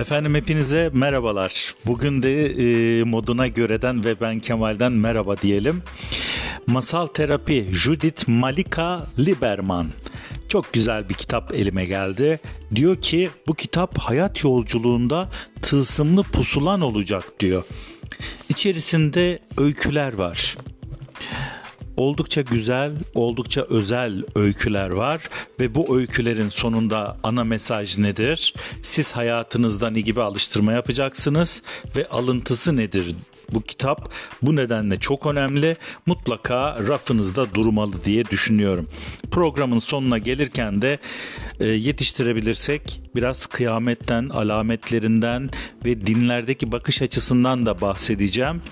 Efendim hepinize merhabalar. Bugün de e, moduna göreden ve ben Kemal'den merhaba diyelim. Masal Terapi Judith Malika Liberman. Çok güzel bir kitap elime geldi. Diyor ki bu kitap hayat yolculuğunda tılsımlı pusulan olacak diyor. İçerisinde öyküler var oldukça güzel, oldukça özel öyküler var ve bu öykülerin sonunda ana mesaj nedir? Siz hayatınızda ne gibi alıştırma yapacaksınız ve alıntısı nedir? Bu kitap bu nedenle çok önemli. Mutlaka rafınızda durmalı diye düşünüyorum. Programın sonuna gelirken de e, yetiştirebilirsek biraz kıyametten, alametlerinden ve dinlerdeki bakış açısından da bahsedeceğim.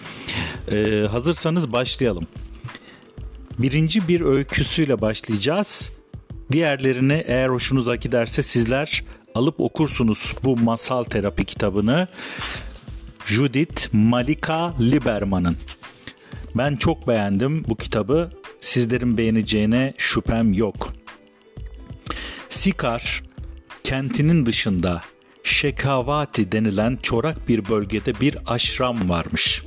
E, hazırsanız başlayalım. Birinci bir öyküsüyle başlayacağız. Diğerlerini eğer hoşunuza giderse sizler alıp okursunuz bu masal terapi kitabını. Judith Malika Liberman'ın. Ben çok beğendim bu kitabı. Sizlerin beğeneceğine şüphem yok. Sikar kentinin dışında Şekavati denilen çorak bir bölgede bir aşram varmış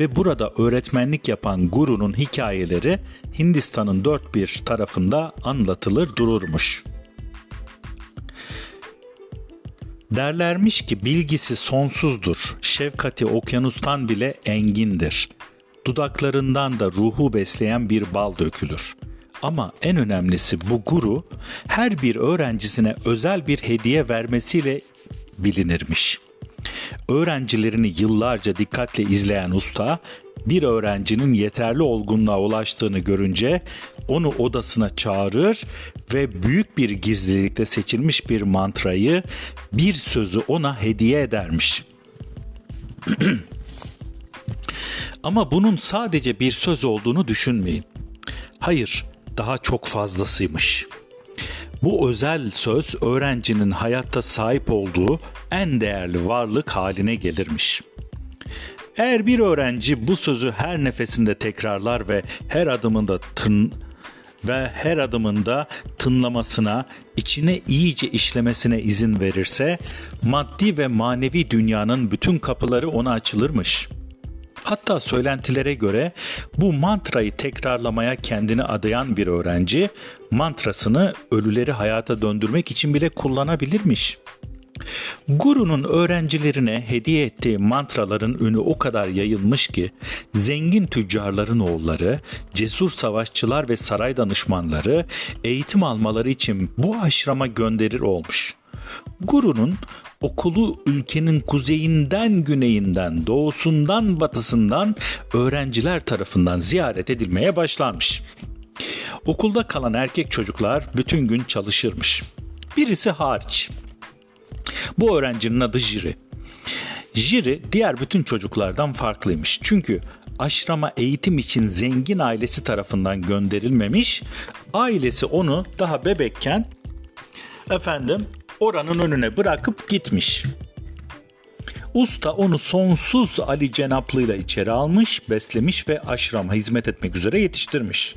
ve burada öğretmenlik yapan gurunun hikayeleri Hindistan'ın dört bir tarafında anlatılır dururmuş. Derlermiş ki bilgisi sonsuzdur, şefkati okyanustan bile engindir. Dudaklarından da ruhu besleyen bir bal dökülür. Ama en önemlisi bu guru her bir öğrencisine özel bir hediye vermesiyle bilinirmiş.'' Öğrencilerini yıllarca dikkatle izleyen usta bir öğrencinin yeterli olgunluğa ulaştığını görünce onu odasına çağırır ve büyük bir gizlilikte seçilmiş bir mantrayı, bir sözü ona hediye edermiş. Ama bunun sadece bir söz olduğunu düşünmeyin. Hayır, daha çok fazlasıymış.'' Bu özel söz öğrencinin hayatta sahip olduğu en değerli varlık haline gelirmiş. Eğer bir öğrenci bu sözü her nefesinde tekrarlar ve her adımında tın ve her adımında tınlamasına, içine iyice işlemesine izin verirse, maddi ve manevi dünyanın bütün kapıları ona açılırmış.'' Hatta söylentilere göre bu mantrayı tekrarlamaya kendini adayan bir öğrenci mantrasını ölüleri hayata döndürmek için bile kullanabilirmiş. Guru'nun öğrencilerine hediye ettiği mantraların ünü o kadar yayılmış ki zengin tüccarların oğulları, cesur savaşçılar ve saray danışmanları eğitim almaları için bu aşrama gönderir olmuş. Guru'nun okulu ülkenin kuzeyinden güneyinden, doğusundan batısından öğrenciler tarafından ziyaret edilmeye başlanmış. Okulda kalan erkek çocuklar bütün gün çalışırmış. Birisi hariç. Bu öğrencinin adı Jiri. Jiri diğer bütün çocuklardan farklıymış. Çünkü aşrama eğitim için zengin ailesi tarafından gönderilmemiş. Ailesi onu daha bebekken efendim oranın önüne bırakıp gitmiş. Usta onu sonsuz Ali Cenaplığıyla içeri almış, beslemiş ve aşrama hizmet etmek üzere yetiştirmiş.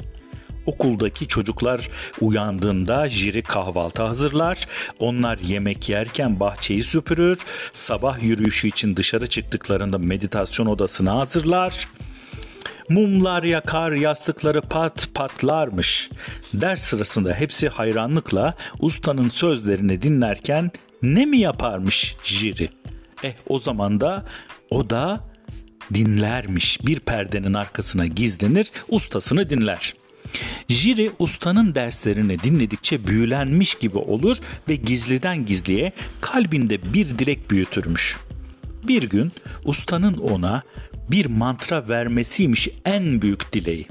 Okuldaki çocuklar uyandığında Jiri kahvaltı hazırlar, onlar yemek yerken bahçeyi süpürür, sabah yürüyüşü için dışarı çıktıklarında meditasyon odasını hazırlar, Mumlar yakar, yastıkları pat patlarmış. Ders sırasında hepsi hayranlıkla ustanın sözlerini dinlerken ne mi yaparmış Jiri? Eh o zaman da o da dinlermiş. Bir perdenin arkasına gizlenir, ustasını dinler. Jiri ustanın derslerini dinledikçe büyülenmiş gibi olur ve gizliden gizliye kalbinde bir dilek büyütürmüş. Bir gün ustanın ona bir mantra vermesiymiş en büyük dileği.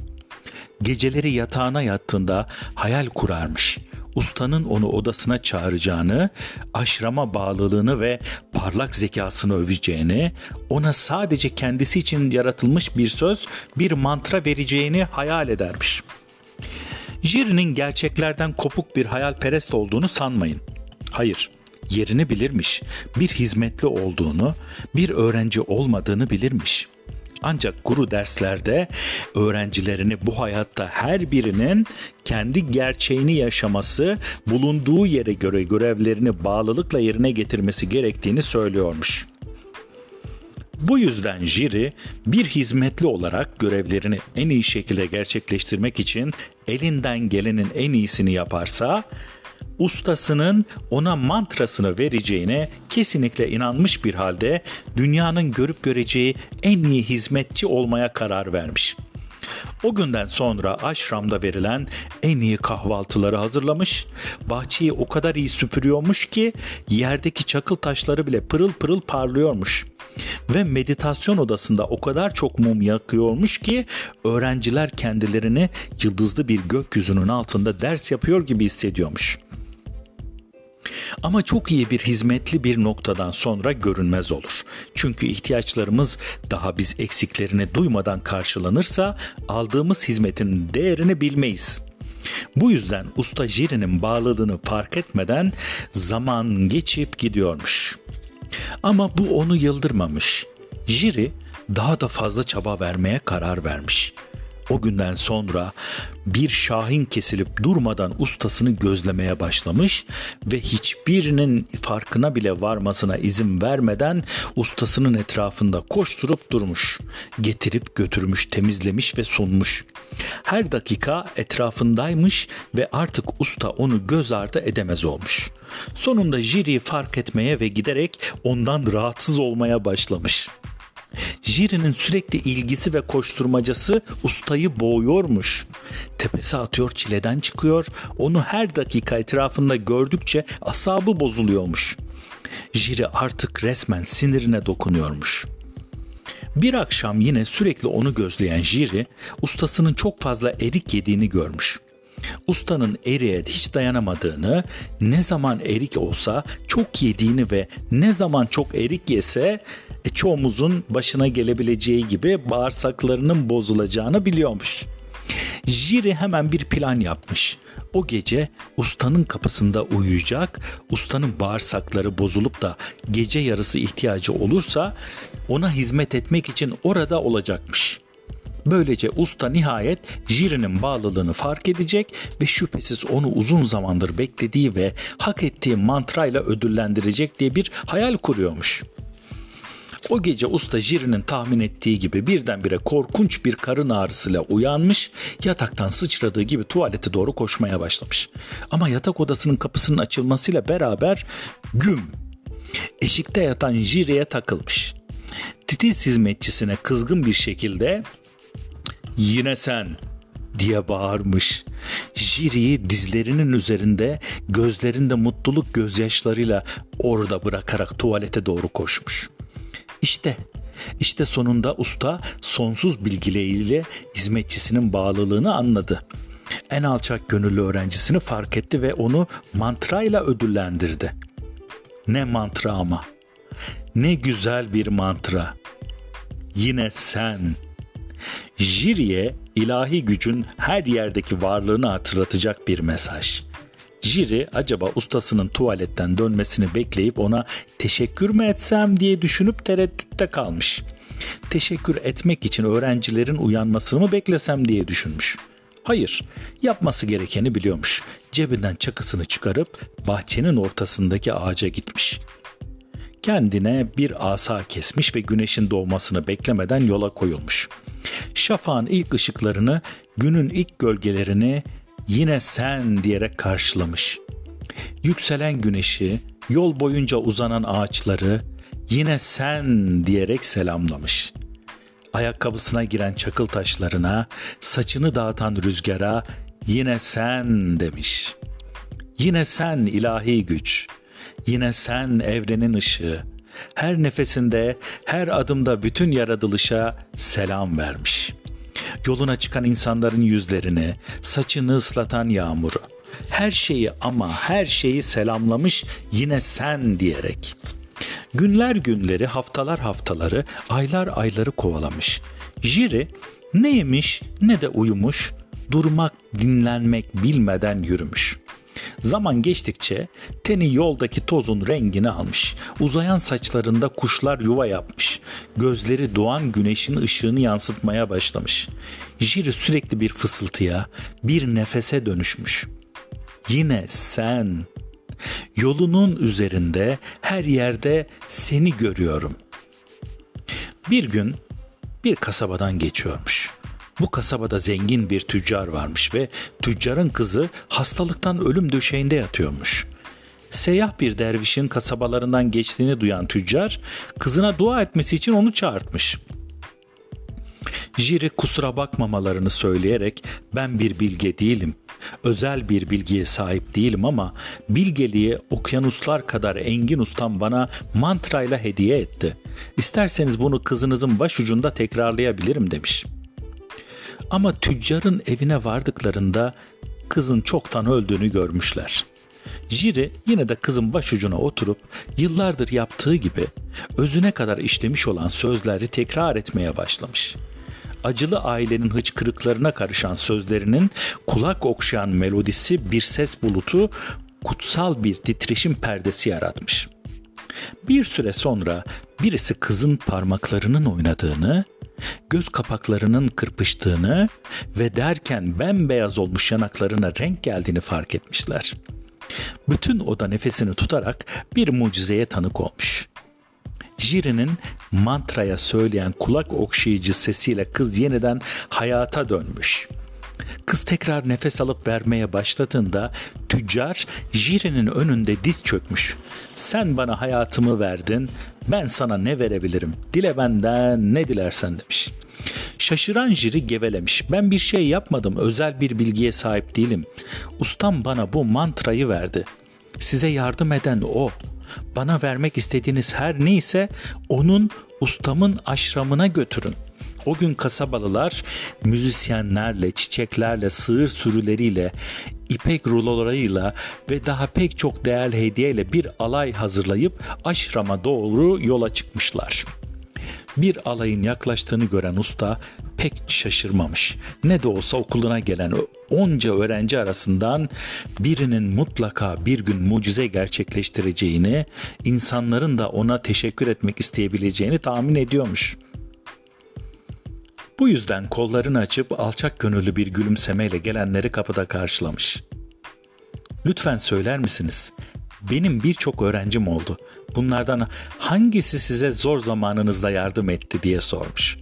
Geceleri yatağına yattığında hayal kurarmış. Ustanın onu odasına çağıracağını, aşrama bağlılığını ve parlak zekasını öveceğini, ona sadece kendisi için yaratılmış bir söz, bir mantra vereceğini hayal edermiş. Jiri'nin gerçeklerden kopuk bir hayalperest olduğunu sanmayın. Hayır, yerini bilirmiş, bir hizmetli olduğunu, bir öğrenci olmadığını bilirmiş Ancak guru derslerde öğrencilerini bu hayatta her birinin kendi gerçeğini yaşaması, bulunduğu yere göre görevlerini bağlılıkla yerine getirmesi gerektiğini söylüyormuş. Bu yüzden jüri bir hizmetli olarak görevlerini en iyi şekilde gerçekleştirmek için elinden gelenin en iyisini yaparsa ustasının ona mantrasını vereceğine kesinlikle inanmış bir halde dünyanın görüp göreceği en iyi hizmetçi olmaya karar vermiş. O günden sonra aşramda verilen en iyi kahvaltıları hazırlamış, bahçeyi o kadar iyi süpürüyormuş ki yerdeki çakıl taşları bile pırıl pırıl parlıyormuş. Ve meditasyon odasında o kadar çok mum yakıyormuş ki öğrenciler kendilerini yıldızlı bir gökyüzünün altında ders yapıyor gibi hissediyormuş. Ama çok iyi bir hizmetli bir noktadan sonra görünmez olur. Çünkü ihtiyaçlarımız daha biz eksiklerini duymadan karşılanırsa aldığımız hizmetin değerini bilmeyiz. Bu yüzden usta Jiri'nin bağlılığını fark etmeden zaman geçip gidiyormuş. Ama bu onu yıldırmamış. Jiri daha da fazla çaba vermeye karar vermiş. O günden sonra bir şahin kesilip durmadan ustasını gözlemeye başlamış ve hiçbirinin farkına bile varmasına izin vermeden ustasının etrafında koşturup durmuş. Getirip götürmüş, temizlemiş ve sunmuş. Her dakika etrafındaymış ve artık usta onu göz ardı edemez olmuş. Sonunda Jiri'yi fark etmeye ve giderek ondan rahatsız olmaya başlamış.'' Jiri'nin sürekli ilgisi ve koşturmacası ustayı boğuyormuş. Tepesi atıyor çileden çıkıyor. Onu her dakika etrafında gördükçe asabı bozuluyormuş. Jiri artık resmen sinirine dokunuyormuş. Bir akşam yine sürekli onu gözleyen Jiri ustasının çok fazla erik yediğini görmüş. Ustanın eriğe hiç dayanamadığını, ne zaman erik olsa çok yediğini ve ne zaman çok erik yese e, çoğumuzun başına gelebileceği gibi bağırsaklarının bozulacağını biliyormuş. Jiri hemen bir plan yapmış. O gece ustanın kapısında uyuyacak, ustanın bağırsakları bozulup da gece yarısı ihtiyacı olursa ona hizmet etmek için orada olacakmış. Böylece usta nihayet Jiri'nin bağlılığını fark edecek ve şüphesiz onu uzun zamandır beklediği ve hak ettiği mantrayla ödüllendirecek diye bir hayal kuruyormuş. O gece usta Jiri'nin tahmin ettiği gibi birdenbire korkunç bir karın ağrısıyla uyanmış, yataktan sıçradığı gibi tuvalete doğru koşmaya başlamış. Ama yatak odasının kapısının açılmasıyla beraber güm eşikte yatan Jiri'ye takılmış. Titiz hizmetçisine kızgın bir şekilde yine sen diye bağırmış. Jiri'yi dizlerinin üzerinde gözlerinde mutluluk gözyaşlarıyla orada bırakarak tuvalete doğru koşmuş. İşte işte sonunda usta sonsuz bilgileriyle hizmetçisinin bağlılığını anladı. En alçak gönüllü öğrencisini fark etti ve onu mantrayla ödüllendirdi. Ne mantra ama. Ne güzel bir mantra. Yine sen. Jiriye ilahi gücün her yerdeki varlığını hatırlatacak bir mesaj. Jiri acaba ustasının tuvaletten dönmesini bekleyip ona teşekkür mü etsem diye düşünüp tereddütte kalmış. Teşekkür etmek için öğrencilerin uyanmasını mı beklesem diye düşünmüş. Hayır, yapması gerekeni biliyormuş. Cebinden çakısını çıkarıp bahçenin ortasındaki ağaca gitmiş. Kendine bir asa kesmiş ve güneşin doğmasını beklemeden yola koyulmuş. Şafağın ilk ışıklarını, günün ilk gölgelerini yine sen diyerek karşılamış. Yükselen güneşi, yol boyunca uzanan ağaçları yine sen diyerek selamlamış. Ayakkabısına giren çakıl taşlarına, saçını dağıtan rüzgara yine sen demiş. Yine sen ilahi güç, yine sen evrenin ışığı. Her nefesinde, her adımda bütün yaratılışa selam vermiş.'' yoluna çıkan insanların yüzlerini, saçını ıslatan yağmuru, her şeyi ama her şeyi selamlamış yine sen diyerek. Günler günleri, haftalar haftaları, aylar ayları kovalamış. Jiri ne yemiş ne de uyumuş, durmak, dinlenmek bilmeden yürümüş. Zaman geçtikçe teni yoldaki tozun rengini almış. Uzayan saçlarında kuşlar yuva yapmış. gözleri doğan güneşin ışığını yansıtmaya başlamış. Jiri sürekli bir fısıltıya, bir nefese dönüşmüş. Yine sen. Yolunun üzerinde her yerde seni görüyorum. Bir gün bir kasabadan geçiyormuş. Bu kasabada zengin bir tüccar varmış ve tüccarın kızı hastalıktan ölüm döşeğinde yatıyormuş. Seyyah bir dervişin kasabalarından geçtiğini duyan tüccar kızına dua etmesi için onu çağırtmış. Jiri kusura bakmamalarını söyleyerek ben bir bilge değilim. Özel bir bilgiye sahip değilim ama bilgeliği okyanuslar kadar engin ustam bana mantrayla hediye etti. İsterseniz bunu kızınızın başucunda tekrarlayabilirim demiş. Ama tüccarın evine vardıklarında kızın çoktan öldüğünü görmüşler. Jiri yine de kızın başucuna oturup yıllardır yaptığı gibi özüne kadar işlemiş olan sözleri tekrar etmeye başlamış. Acılı ailenin hıçkırıklarına karışan sözlerinin kulak okşayan melodisi bir ses bulutu kutsal bir titreşim perdesi yaratmış. Bir süre sonra birisi kızın parmaklarının oynadığını, göz kapaklarının kırpıştığını ve derken bembeyaz olmuş yanaklarına renk geldiğini fark etmişler. Bütün oda nefesini tutarak bir mucizeye tanık olmuş. Jiri'nin mantraya söyleyen kulak okşayıcı sesiyle kız yeniden hayata dönmüş. Kız tekrar nefes alıp vermeye başladığında tüccar Jiri'nin önünde diz çökmüş. Sen bana hayatımı verdin, ben sana ne verebilirim? Dile benden ne dilersen demiş. Şaşıran Jiri gevelemiş. Ben bir şey yapmadım, özel bir bilgiye sahip değilim. Ustam bana bu mantrayı verdi. Size yardım eden o. Bana vermek istediğiniz her neyse onun ustamın aşramına götürün. O gün kasabalılar müzisyenlerle, çiçeklerle, sığır sürüleriyle, ipek rulolarıyla ve daha pek çok değerli hediyeyle bir alay hazırlayıp aşrama doğru yola çıkmışlar.'' Bir alayın yaklaştığını gören usta pek şaşırmamış. Ne de olsa okuluna gelen onca öğrenci arasından birinin mutlaka bir gün mucize gerçekleştireceğini, insanların da ona teşekkür etmek isteyebileceğini tahmin ediyormuş. Bu yüzden kollarını açıp alçak gönüllü bir gülümsemeyle gelenleri kapıda karşılamış. Lütfen söyler misiniz? Benim birçok öğrencim oldu. Bunlardan hangisi size zor zamanınızda yardım etti diye sormuş.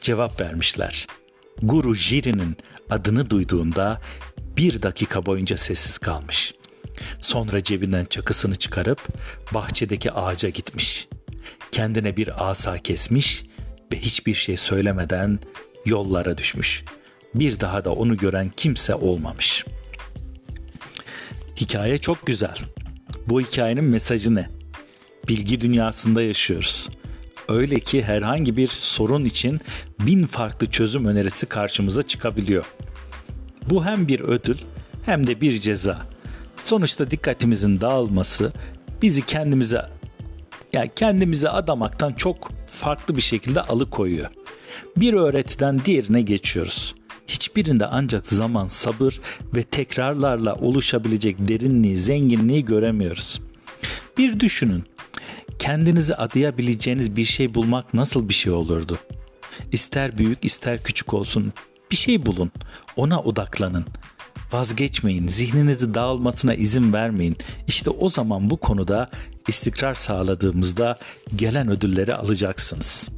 Cevap vermişler. Guru Jiri'nin adını duyduğunda bir dakika boyunca sessiz kalmış. Sonra cebinden çakısını çıkarıp bahçedeki ağaca gitmiş. Kendine bir asa kesmiş ve hiçbir şey söylemeden yollara düşmüş. Bir daha da onu gören kimse olmamış. Hikaye çok güzel. Bu hikayenin mesajı ne? Bilgi dünyasında yaşıyoruz. Öyle ki herhangi bir sorun için bin farklı çözüm önerisi karşımıza çıkabiliyor. Bu hem bir ödül hem de bir ceza. Sonuçta dikkatimizin dağılması bizi kendimize yani kendimize adamaktan çok farklı bir şekilde alıkoyuyor. Bir öğretiden diğerine geçiyoruz. Hiçbirinde ancak zaman, sabır ve tekrarlarla oluşabilecek derinliği, zenginliği göremiyoruz. Bir düşünün. Kendinizi adayabileceğiniz bir şey bulmak nasıl bir şey olurdu? İster büyük ister küçük olsun bir şey bulun. Ona odaklanın. Vazgeçmeyin, zihninizi dağılmasına izin vermeyin. İşte o zaman bu konuda istikrar sağladığımızda gelen ödülleri alacaksınız.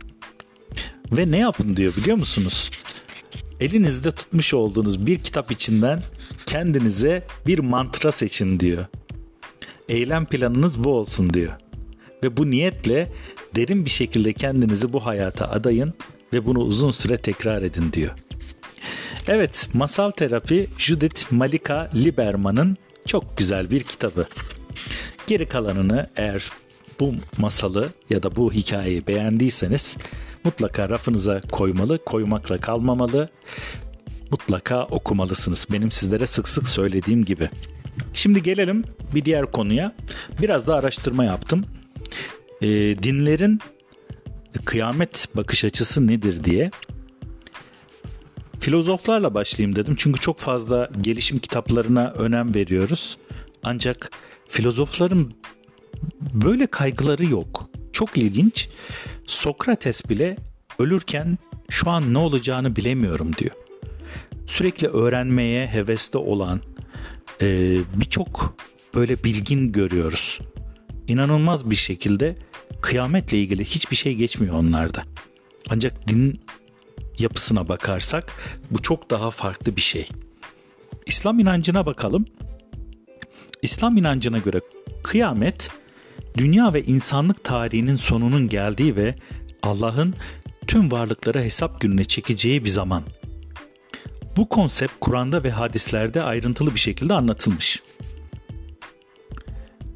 Ve ne yapın diyor biliyor musunuz? elinizde tutmuş olduğunuz bir kitap içinden kendinize bir mantra seçin diyor. Eylem planınız bu olsun diyor. Ve bu niyetle derin bir şekilde kendinizi bu hayata adayın ve bunu uzun süre tekrar edin diyor. Evet, Masal Terapi Judith Malika Liberman'ın çok güzel bir kitabı. Geri kalanını eğer bu masalı ya da bu hikayeyi beğendiyseniz mutlaka rafınıza koymalı, koymakla kalmamalı. Mutlaka okumalısınız. Benim sizlere sık sık söylediğim gibi. Şimdi gelelim bir diğer konuya. Biraz da araştırma yaptım. E, dinlerin kıyamet bakış açısı nedir diye. Filozoflarla başlayayım dedim. Çünkü çok fazla gelişim kitaplarına önem veriyoruz. Ancak filozofların böyle kaygıları yok çok ilginç. Sokrates bile ölürken şu an ne olacağını bilemiyorum diyor. Sürekli öğrenmeye hevesli olan e, birçok böyle bilgin görüyoruz. İnanılmaz bir şekilde kıyametle ilgili hiçbir şey geçmiyor onlarda. Ancak din yapısına bakarsak bu çok daha farklı bir şey. İslam inancına bakalım. İslam inancına göre kıyamet dünya ve insanlık tarihinin sonunun geldiği ve Allah'ın tüm varlıklara hesap gününe çekeceği bir zaman. Bu konsept Kur'an'da ve hadislerde ayrıntılı bir şekilde anlatılmış.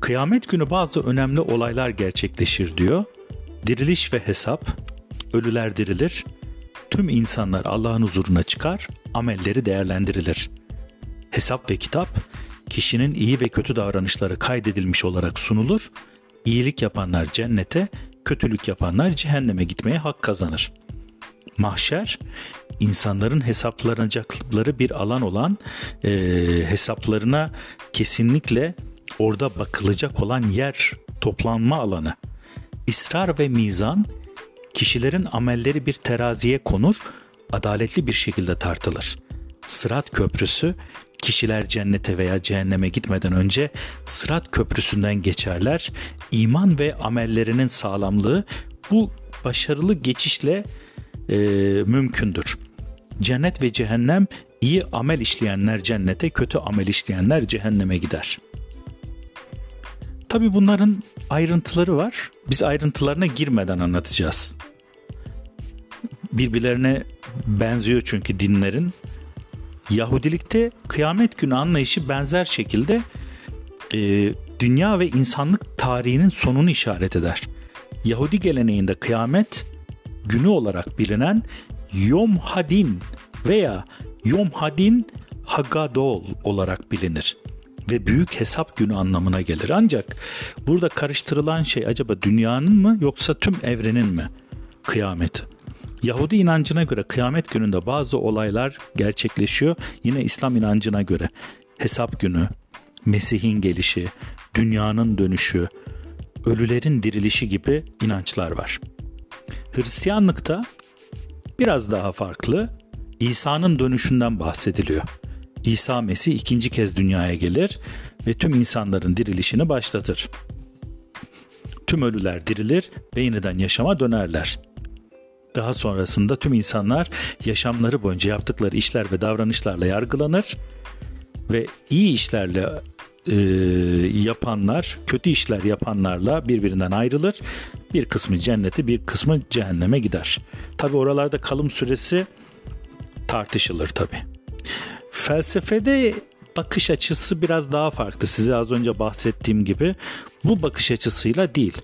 Kıyamet günü bazı önemli olaylar gerçekleşir diyor. Diriliş ve hesap, ölüler dirilir, tüm insanlar Allah'ın huzuruna çıkar, amelleri değerlendirilir. Hesap ve kitap, kişinin iyi ve kötü davranışları kaydedilmiş olarak sunulur, iyilik yapanlar cennete, kötülük yapanlar cehenneme gitmeye hak kazanır. Mahşer, insanların hesaplanacakları bir alan olan e, hesaplarına kesinlikle orada bakılacak olan yer toplanma alanı. İsrar ve mizan kişilerin amelleri bir teraziye konur, adaletli bir şekilde tartılır. Sırat köprüsü kişiler cennete veya cehenneme gitmeden önce Sırat köprüsünden geçerler. İman ve amellerinin sağlamlığı bu başarılı geçişle e, mümkündür. Cennet ve cehennem iyi amel işleyenler cennete, kötü amel işleyenler cehenneme gider. Tabi bunların ayrıntıları var. Biz ayrıntılarına girmeden anlatacağız. Birbirlerine benziyor çünkü dinlerin. Yahudilikte kıyamet günü anlayışı benzer şekilde e, dünya ve insanlık tarihinin sonunu işaret eder. Yahudi geleneğinde kıyamet günü olarak bilinen Yom Hadin veya Yom Hadin Hagadol olarak bilinir ve büyük hesap günü anlamına gelir. Ancak burada karıştırılan şey acaba dünyanın mı yoksa tüm evrenin mi kıyameti? Yahudi inancına göre kıyamet gününde bazı olaylar gerçekleşiyor. Yine İslam inancına göre hesap günü, Mesih'in gelişi, dünyanın dönüşü, ölülerin dirilişi gibi inançlar var. Hristiyanlıkta biraz daha farklı İsa'nın dönüşünden bahsediliyor. İsa Mesih ikinci kez dünyaya gelir ve tüm insanların dirilişini başlatır. Tüm ölüler dirilir ve yeniden yaşama dönerler. Daha sonrasında tüm insanlar yaşamları boyunca yaptıkları işler ve davranışlarla yargılanır ve iyi işlerle e, yapanlar, kötü işler yapanlarla birbirinden ayrılır. Bir kısmı cennete, bir kısmı cehenneme gider. Tabi oralarda kalım süresi tartışılır tabi. Felsefede bakış açısı biraz daha farklı. Size az önce bahsettiğim gibi bu bakış açısıyla değil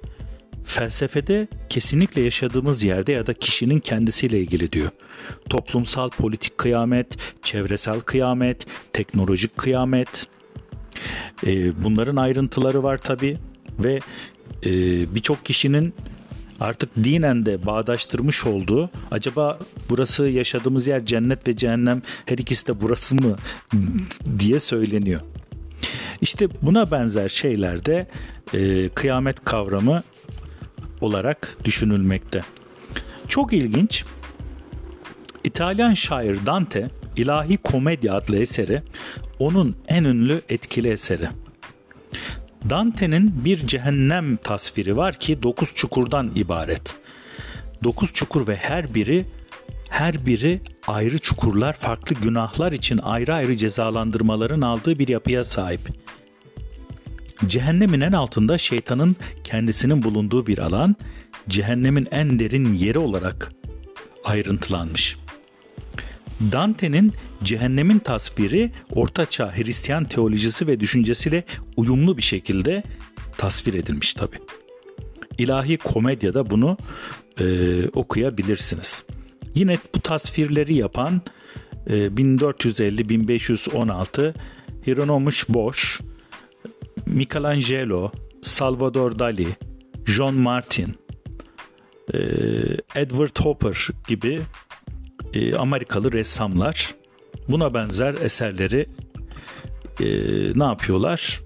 felsefede kesinlikle yaşadığımız yerde ya da kişinin kendisiyle ilgili diyor. Toplumsal politik kıyamet, çevresel kıyamet, teknolojik kıyamet. E, bunların ayrıntıları var tabi ve e, birçok kişinin artık dinen de bağdaştırmış olduğu acaba burası yaşadığımız yer cennet ve cehennem her ikisi de burası mı diye söyleniyor. İşte buna benzer şeylerde e, kıyamet kavramı olarak düşünülmekte. Çok ilginç. İtalyan şair Dante İlahi Komedya adlı eseri onun en ünlü etkili eseri. Dante'nin bir cehennem tasviri var ki dokuz çukurdan ibaret. Dokuz çukur ve her biri her biri ayrı çukurlar farklı günahlar için ayrı ayrı cezalandırmaların aldığı bir yapıya sahip. Cehennemin en altında şeytanın kendisinin bulunduğu bir alan, cehennemin en derin yeri olarak ayrıntılanmış. Dante'nin cehennemin tasviri ortaçağ Hristiyan teolojisi ve düşüncesiyle uyumlu bir şekilde tasvir edilmiş tabi. İlahi komedyada bunu e, okuyabilirsiniz. Yine bu tasvirleri yapan e, 1450-1516 Hieronymus Bosch Michelangelo, Salvador Dali, John Martin, e, Edward Hopper gibi e, Amerikalı ressamlar buna benzer eserleri e, ne yapıyorlar?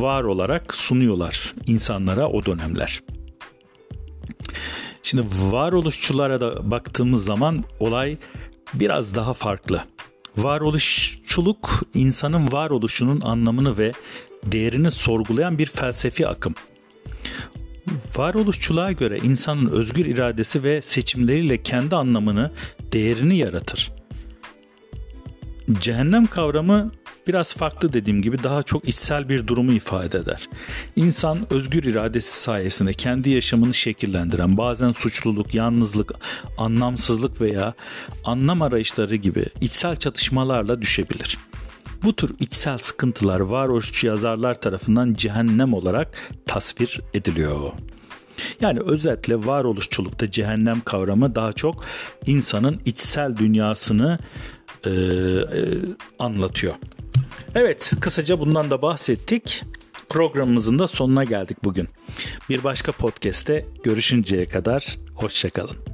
Var olarak sunuyorlar insanlara o dönemler. Şimdi varoluşçulara da baktığımız zaman olay biraz daha farklı. Varoluşçuluk insanın varoluşunun anlamını ve değerini sorgulayan bir felsefi akım. Varoluşçuluğa göre insanın özgür iradesi ve seçimleriyle kendi anlamını, değerini yaratır. Cehennem kavramı biraz farklı dediğim gibi daha çok içsel bir durumu ifade eder. İnsan özgür iradesi sayesinde kendi yaşamını şekillendiren bazen suçluluk, yalnızlık, anlamsızlık veya anlam arayışları gibi içsel çatışmalarla düşebilir. Bu tür içsel sıkıntılar varoluşçu yazarlar tarafından cehennem olarak tasvir ediliyor. Yani özetle varoluşçulukta cehennem kavramı daha çok insanın içsel dünyasını e, e, anlatıyor. Evet kısaca bundan da bahsettik. Programımızın da sonuna geldik bugün. Bir başka podcast'te görüşünceye kadar hoşçakalın.